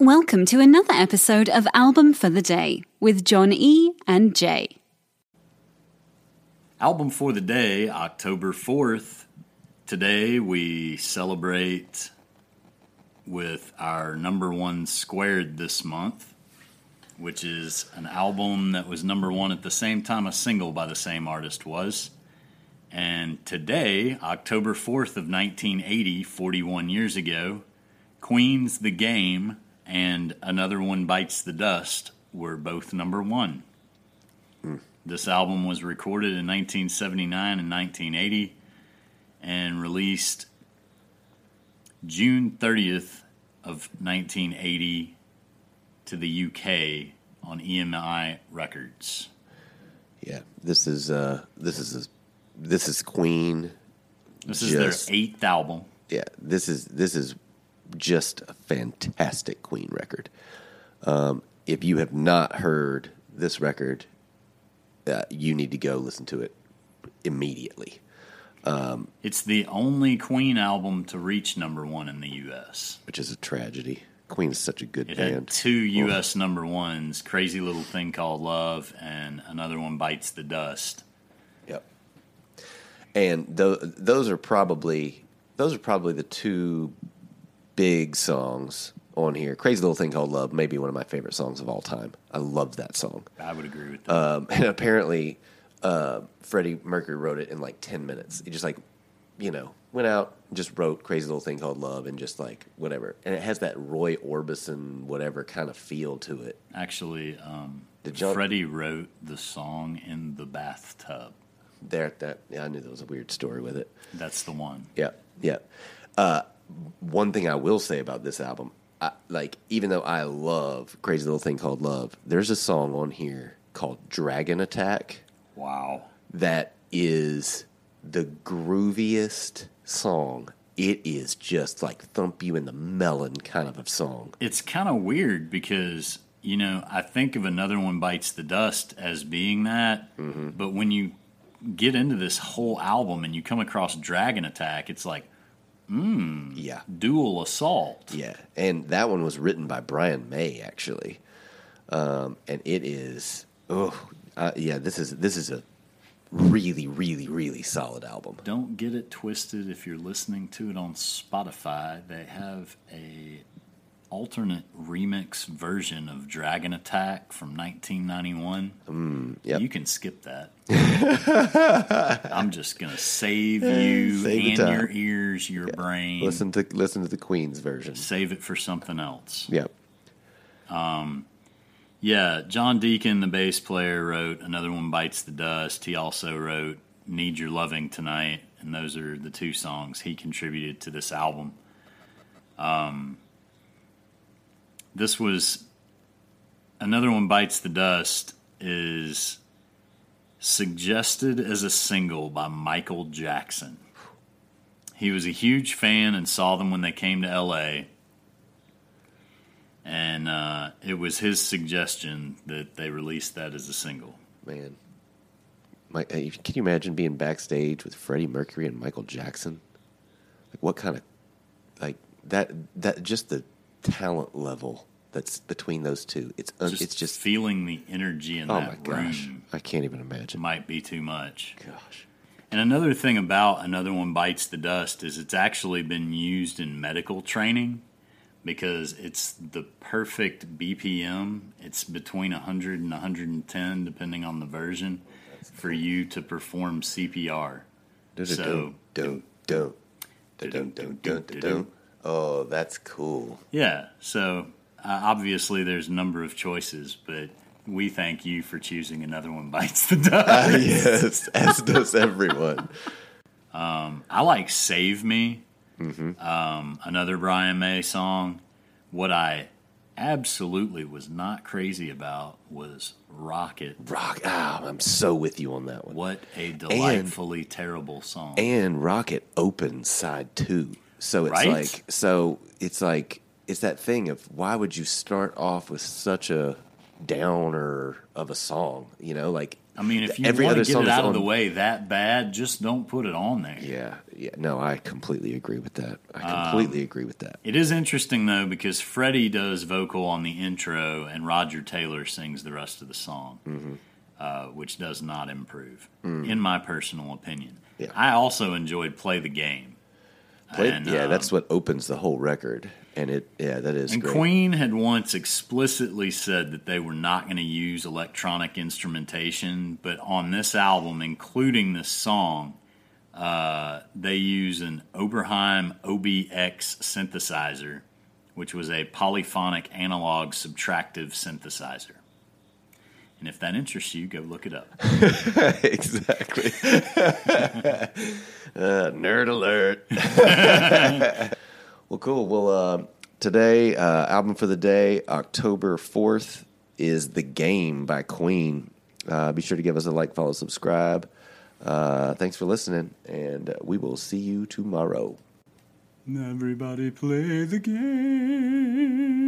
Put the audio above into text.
Welcome to another episode of Album for the Day with John E. and Jay. Album for the day, October 4th. Today we celebrate with our number one squared this month, which is an album that was number one at the same time a single by the same artist was. And today, October 4th of 1980, 41 years ago, Queen's The Game and Another One Bites the Dust were both number one. This album was recorded in 1979 and 1980 and released June 30th of 1980 to the UK on EMI Records. Yeah, this is uh, this is this is Queen. This is Just- their eighth album. Yeah, this is this is just a fantastic Queen record. Um, if you have not heard this record, uh, you need to go listen to it immediately. It's the only Queen album to reach number one in the U.S. which is a tragedy. Queen is such a good It band. had two U.S. number ones: "Crazy Little Thing Called Love" and another one, "Bites the Dust." Yep. And th- those are probably those are probably the two big songs on here. Crazy little thing called Love, maybe one of my favorite songs of all time. I love that song. I would agree with that. Um, and apparently, uh, Freddie Mercury wrote it in like ten minutes. He just like, you know, went out and just wrote "Crazy Little Thing Called Love" and just like whatever. And it has that Roy Orbison whatever kind of feel to it. Actually, um, Did John- Freddie wrote the song in the bathtub. There, that yeah, I knew there was a weird story with it. That's the one. Yeah, yeah. Uh, one thing I will say about this album, I, like even though I love "Crazy Little Thing Called Love," there's a song on here called "Dragon Attack." Wow. that is the grooviest song. It is just like thump you in the melon kind of a song. It's kind of weird because you know I think of another one bites the dust as being that, Mm-hmm. but when you get into this whole album and you come across Dragon Attack, it's like Yeah, dual assault. yeah. And that one was written by Brian May actually, um, and it is oh uh, yeah. This is this is a really really really solid album. Don't get it twisted. If you're listening to it on Spotify, they have a alternate remix version of Dragon Attack from 1991. yep. You can skip that. I'm just gonna save you Save and your ears, your brain. Listen to listen to the Queen's version. Save it for something else. Yep. Um, Yeah, John Deacon, the bass player, wrote Another One Bites the Dust. He also wrote Need Your Loving Tonight, and those are the two songs he contributed to this album. Um, this was Another One Bites the Dust is suggested as a single by Michael Jackson. He was a huge fan and saw them when they came to LA and uh, it was his suggestion that they released that as a single. Man. Hey, can you imagine being backstage with Freddie Mercury and Michael Jackson? Like what kind of like that that just the talent level that's between those two. It's un, Just it's just feeling the energy in oh that my gosh. room I can't even imagine. might be too much. gosh. And another thing about another one bites the dust is it's actually been used in medical training because it's the perfect BPM. It's between 100 and 110 depending on the version for you to perform CPR. So- don't don't don't don't don't don't don't. Oh, that's cool. Yeah, so uh, obviously there's a number of choices, but we thank you for choosing another one bites the dust. yes, as does everyone. I like "Save Me," um, another Brian May song. What I absolutely was not crazy about was "Rocket." Rock. Ah, I'm so with you on that one. What a delightfully terrible song! and Rocket opens side two. So it's Right? like so it's like it's that thing of why would you start off with such a downer of a song? You know, like I mean, if you every want other to get it out of on- the way that bad, just don't put it on there. yeah, Yeah, no, I completely agree with that. I completely agree with that. It is interesting though because Freddie does vocal on the intro and Roger Taylor sings the rest of the song, Mm-hmm. uh, which does not improve, in my personal opinion. Mm. Yeah. I also enjoyed "Play the Game." Play- and, yeah, um, that's what opens the whole record, and it yeah, that is And great. Queen had once explicitly said that they were not going to use electronic instrumentation, but on this album, including this song, uh, they use an Oberheim OBX synthesizer, which was a polyphonic analog subtractive synthesizer. And if that interests you, go look it up. exactly. uh, nerd alert. well, cool. Well, uh, today, uh, album for the day, October 4th, is The Game by Queen. Uh, be sure to give us a like, follow, subscribe. Uh, thanks for listening, and we will see you tomorrow. Everybody play the game.